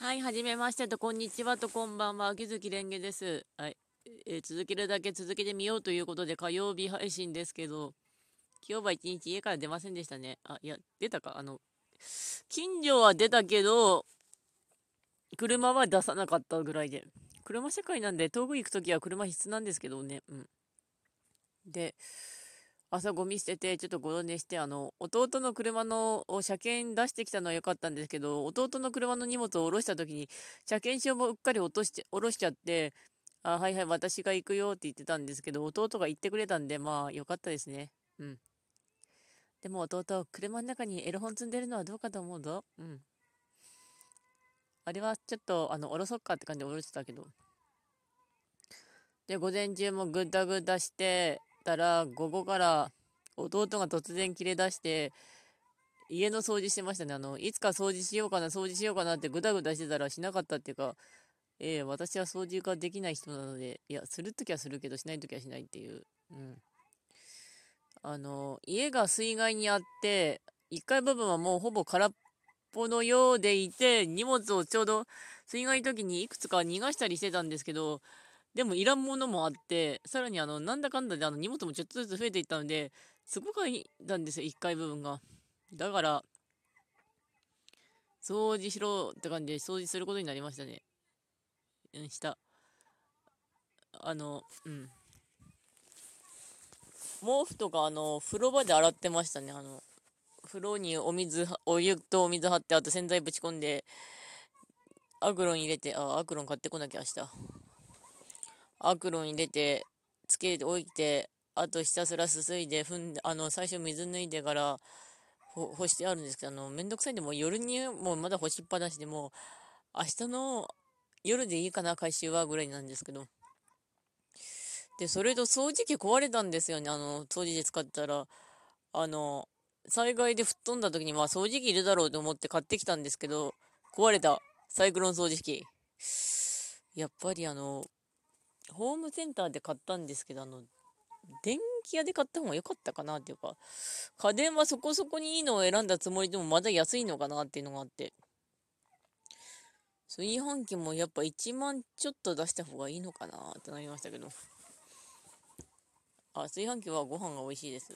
はい、はじめましてと、こんにちはと、こんばんは、秋月蓮華です。はい、えー、続けるだけ続けてみようということで、火曜日配信ですけど、今日は一日家から出ませんでしたね。あ、いや、出たか？あの、近所は出たけど、車は出さなかったぐらいで。車社会なんで、遠く行くときは車必須なんですけどね。うん。で、朝ゴミ捨てて、ちょっとごろ寝して、あの、弟の車の車検出してきたのは良かったんですけど、弟の車の荷物を下ろした時に、車検証もうっかり落として、下ろしちゃって、あ、はいはい、私が行くよって言ってたんですけど、弟が行ってくれたんで、まあ、良かったですね。うん。でも弟、車の中にエロ本積んでるのはどうかと思うぞ。うん。あれはちょっと、あの、下ろそっかって感じで下ろしてたけど。で、午前中もぐだぐだして、たら、午後から弟が突然切れ出して、家の掃除してましたね。あの、いつか掃除しようかな、掃除しようかなってぐだぐだしてたらしなかったっていうか、ええー、私は掃除ができない人なので、いや、するときはするけど、しないときはしないっていう。うん。あの、家が水害にあって、1階部分はもうほぼ空っぽのようでいて、荷物をちょうど水害の時にいくつか逃がしたりしてたんですけど、でもいらんものもあって、さらにあの、なんだかんだであの荷物もちょっとずつ増えていったので、すごくいいなんですよ、1階部分が。だから、掃除しろって感じで掃除することになりましたね。うん、した。あの、うん。毛布とかあの、風呂場で洗ってましたね。あの、風呂にお水、お湯とお水張って、あと洗剤ぶち込んで、アクロン入れて、あ、アクロン買ってこなきゃ明日。アクロン入れて、つけておいて、あとひたすらすすいで、踏んで、あの、最初水抜いてから、干してあるんですけど、あの、めんどくさいんで、もう夜にもうまだ干しっぱなしで、もう、明日の夜でいいかな、回収はぐらいなんですけど。で、それと掃除機壊れたんですよね、あの、掃除機使ったら。あの、災害で吹っ飛んだ時に、まあ掃除機いるだろうと思って買ってきたんですけど、壊れた。サイクロン掃除機。やっぱりあの、ホームセンターで買ったんですけど、あの、電気屋で買った方が良かったかなっていうか、家電はそこそこにいいのを選んだつもりでもまだ安いのかなっていうのがあって。炊飯器もやっぱ1万ちょっと出した方がいいのかなってなりましたけど。あ、炊飯器はご飯が美味しいです。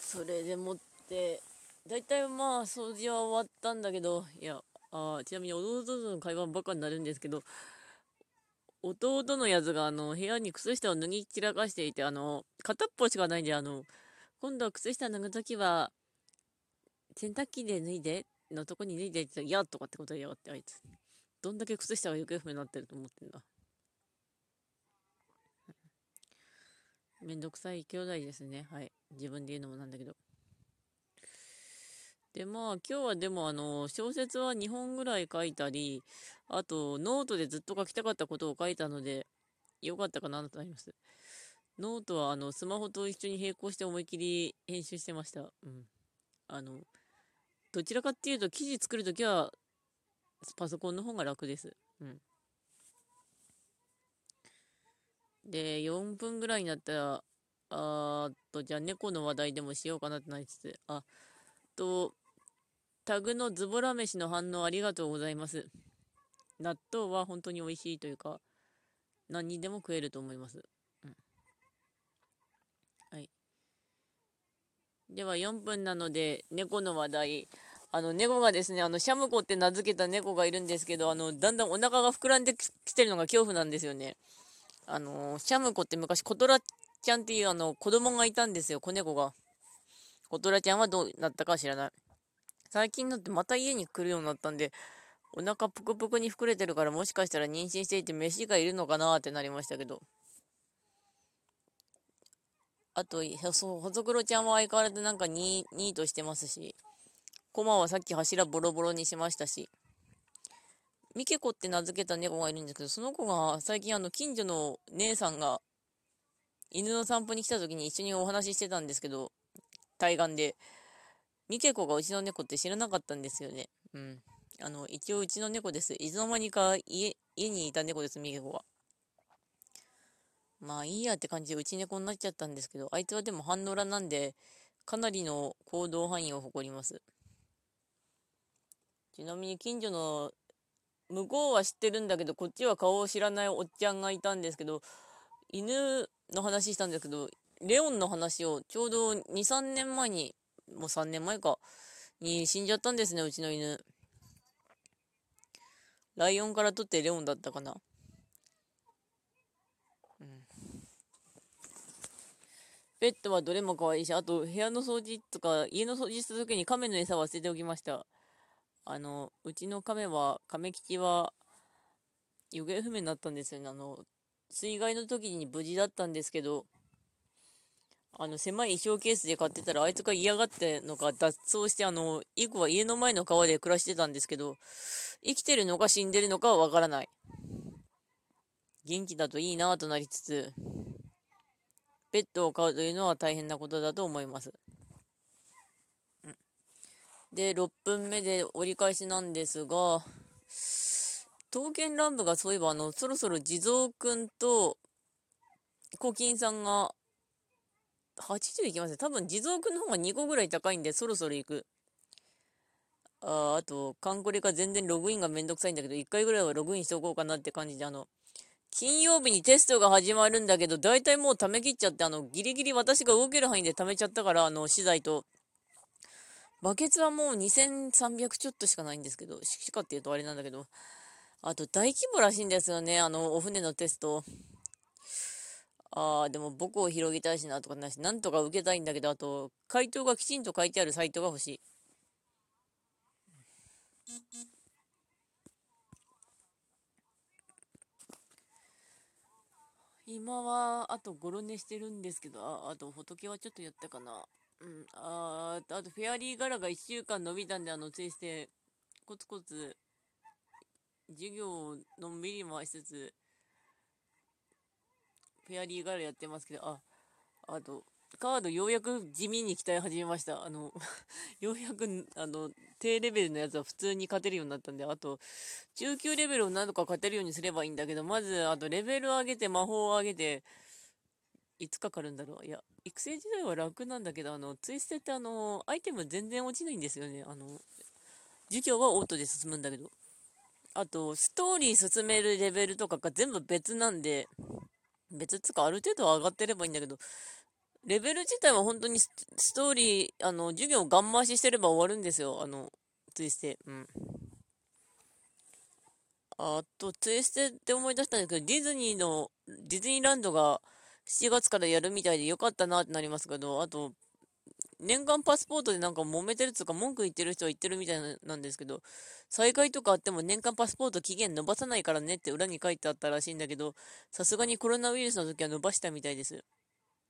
それでもって、大体まあ掃除は終わったんだけど、いや、あちなみに弟との会話ばっかになるんですけど、弟のやつがあの部屋に靴下を脱ぎ散らかしていて、あの、片っぽしかないんで、あの、今度靴下脱ぐときは、洗濯機で脱いで、のとこに脱いでって言ったら、とかってことやがって、あいつ。どんだけ靴下が行方不明になってると思ってんだ。めんどくさい兄弟ですね。はい。自分で言うのもなんだけど。で、まあ、今日はでも、あの、小説は2本ぐらい書いたり、あと、ノートでずっと書きたかったことを書いたので、よかったかなと思います。ノートは、あの、スマホと一緒に並行して思いっきり編集してました。うん。あの、どちらかっていうと、記事作るときは、パソコンの方が楽です。うん。で、4分ぐらいになったら、あーと、じゃあ猫の話題でもしようかなってなりつつ、あ、と、タグのズボラ飯の反応ありがとうございます。納豆は本当に美味しいというか、何にでも食えると思います。うん、はい。では4分なので、猫の話題。あの、猫がですね、あの、シャムコって名付けた猫がいるんですけど、あの、だんだんお腹が膨らんできてるのが恐怖なんですよね。あの、シャムコって昔、コトラちゃんっていうあの、子供がいたんですよ、子猫が。コトラちゃんはどうなったか知らない。最近になってまた家に来るようになったんで、お腹ぷくぷくに膨れてるからもしかしたら妊娠していて飯がいるのかなってなりましたけど。あと、そう、ほぞくろちゃんは相変わらずなんかニーニートしてますし、コマはさっき柱ボロボロにしましたし、ミケコって名付けた猫がいるんですけど、その子が最近あの近所の姉さんが犬の散歩に来た時に一緒にお話ししてたんですけど、対岸で。ミケコがうちの猫って知らなかったんですよね。うん。あの、一応うちの猫です。いつの間にか家、家にいた猫です、ミケコは。まあいいやって感じでうち猫になっちゃったんですけど、あいつはでも反応ラなんで、かなりの行動範囲を誇ります。ちなみに近所の向こうは知ってるんだけどこっちは顔を知らないおっちゃんがいたんですけど犬の話したんですけどレオンの話をちょうど23年前にもう3年前かに死んじゃったんですねうちの犬ライオンから取ってレオンだったかなうんペットはどれも可愛いし、あと部屋の掃除とか家の掃除した時に亀の餌忘れておきました。あの、うちの亀は、亀吉は行方不明になったんですよね。あの、水害の時に無事だったんですけど、あの、狭い衣装ケースで買ってたら、あいつが嫌がってのか脱走して、あの、以降は家の前の川で暮らしてたんですけど、生きてるのか死んでるのかはわからない。元気だといいなぁとなりつつ、ペットを飼うというのは大変なことだと思います。で、6分目で折り返しなんですが、刀剣乱舞がそういえば、あの、そろそろ地蔵くんと、コキンさんが、80いきますね。多分地蔵くんの方が2個ぐらい高いんで、そろそろ行く。ああと、カンコレが全然ログインがめんどくさいんだけど、1回ぐらいはログインしておこうかなって感じで、あの、金曜日にテストが始まるんだけど、大体もう溜め切っちゃって、あの、ギリギリ私が動ける範囲で溜めちゃったから、あの、資材と。バケツはもう2300ちょっとしかないんですけど、しかっていうとあれなんだけど、あと大規模らしいんですよね、あの、お船のテスト。ああ、でも僕を広げたいしなとかなし、なんとか受けたいんだけど、あと、回答がきちんと書いてあるサイトが欲しい。今は、あと、ゴロ寝してるんですけど、ああと、仏はちょっとやったかな。うん、ああと、フェアリー柄が1週間伸びたんで、あの、ついして、コツコツ、授業をのんびり回しつつ、フェアリー柄やってますけど、あ、あと、カードようやく地味に鍛え始めました。あの、ようやく、あの、低レベルのやつは普通に勝てるようになったんで、あと、19レベルを何とか勝てるようにすればいいんだけど、まず、あと、レベル上げて、魔法を上げて、いつかかるんだろう。いや、育成時代は楽なんだけど、あの、ツイステってあの、アイテム全然落ちないんですよね。あの、授業はオートで進むんだけど。あと、ストーリー進めるレベルとかが全部別なんで、別つかある程度は上がってればいいんだけど、レベル自体は本当にストーリー、あの、授業をガン回ししてれば終わるんですよ。あの、ツイステ。うん。あと、ツイステって思い出したんですけど、ディズニーの、ディズニーランドが7月からやるみたいでよかったなってなりますけど、あと、年間パスポートでなんか揉めてるつうか文句言ってる人は言ってるみたいなんですけど、災害とかあっても年間パスポート期限伸ばさないからねって裏に書いてあったらしいんだけど、さすがにコロナウイルスの時は伸ばしたみたいです。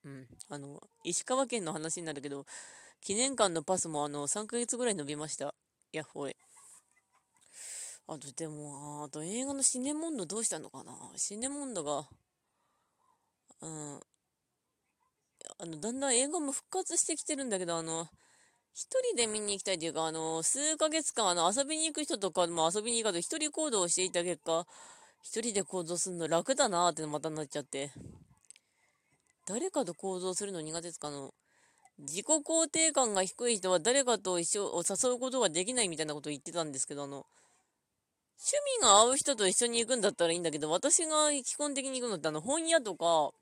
うん。あの、石川県の話になるけど、記念館のパスもあの、3ヶ月ぐらい伸びました。ヤッホーあと、でも、あと映画のシネモンドどうしたのかなシネモンドが、うん、あの、だんだん映画も復活してきてるんだけど、あの、一人で見に行きたいというか、あの、数ヶ月間、あの、遊びに行く人とかも遊びに行かず一人行動していた結果、一人で行動するの楽だなーってまたなっちゃって。誰かと行動するの苦手ですか？あの、自己肯定感が低い人は誰かと一緒を誘うことができないみたいなことを言ってたんですけど、あの、趣味が合う人と一緒に行くんだったらいいんだけど、私が基本的に行くのってあの、本屋とか、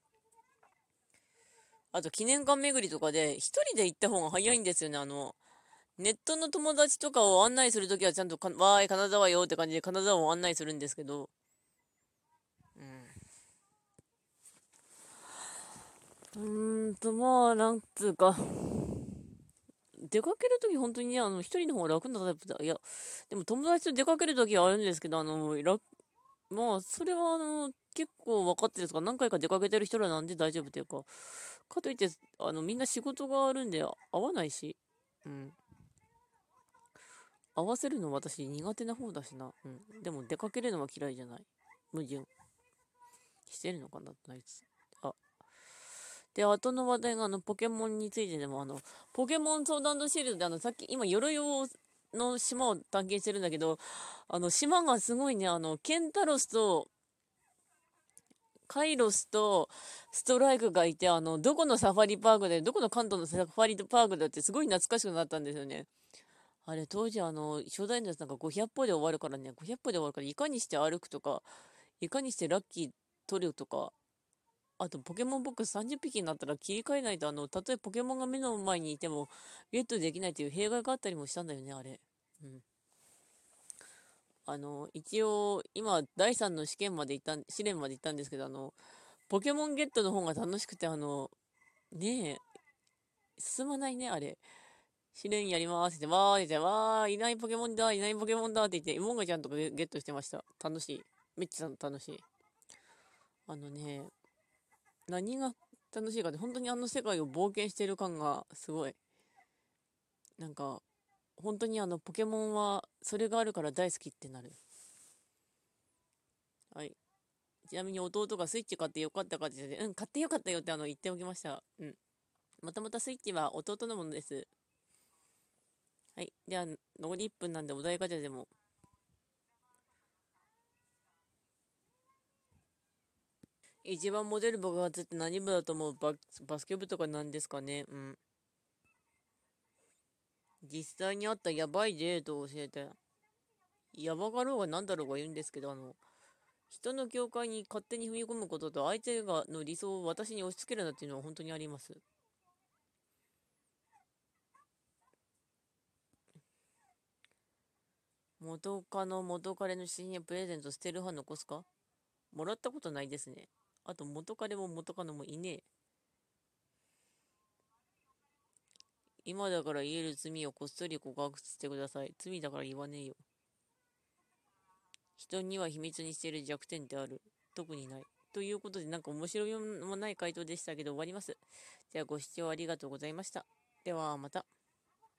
あと記念館巡りとかで、一人で行った方が早いんですよね、あの、ネットの友達とかを案内するときはちゃんとか、わーい、金沢よって感じで金沢を案内するんですけど、うーんと、まあ、なんつうか、出かけるとき本当にね、あの、一人の方が楽なタイプだ。いや、でも友達と出かけるときはあるんですけど、あの、楽、まあ、それはあの、結構分かってるんですか？何回か出かけてる人らなんで大丈夫というか、かといって、あの、みんな仕事があるんで合わないし、うん。合わせるの私苦手な方だしな。うん。でも出かけるのは嫌いじゃない。矛盾。してるのかなあいつ。あで、後の話題があの、ポケモンについてでも、あの、ポケモンソードシールドであの、さっき、今、鎧を、の島を探検してるんだけど、あの、島がすごいね、あの、ケンタロスと、カイロスとストライクがいて、あの、どこのサファリパークで、どこの関東のサファリパークだってすごい懐かしくなったんですよね。あれ、当時あの、初代のやつなんか500歩で終わるからね、500歩で終わるから、いかにして歩くとか、いかにしてラッキー取るとか、あと、ポケモンボックス30匹になったら切り替えないと、あの、たとえポケモンが目の前にいても、ゲットできないという弊害があったりもしたんだよね、あれ。うん。あの、一応、今、第3の試験まで行った、試練まで行ったんですけど、あの、ポケモンゲットの方が楽しくて、あの、ねえ、進まないね、あれ。試練やりますって、わーって言って、わー、いないポケモンだ、いないポケモンだって言って、イモンガちゃんとかゲットしてました。楽しい。めっちゃ楽しい。あのね、何が楽しいかって、本当にあの世界を冒険してる感がすごい。なんか、本当にあの、ポケモンは、それがあるから大好きってなる。はい。ちなみに弟がスイッチ買ってよかったかって言って、うん、買ってよかったよってあの、言っておきました。うん。またまたスイッチは弟のものです。はい。では、残り1分なんでお題ガチャでも。一番モデル爆発って何部だと思う？ババスケ部とかなんですかね？うん。実際にあったやばいデートを教えて、やばがろうが何だろうが言うんですけど、あの、人の境界に勝手に踏み込むことと相手がの理想を私に押し付けるなっていうのは本当にあります。元カノ元彼の新品プレゼント捨てる派残すか？もらったことないですね。あと元彼も元カノもいねえ。今だから言える罪をこっそり告白してください。罪だから言わねえよ。人には秘密にしている弱点ってある。特にない。ということで、なんか面白みもない回答でしたけど終わります。じゃあご視聴ありがとうございました。ではまた。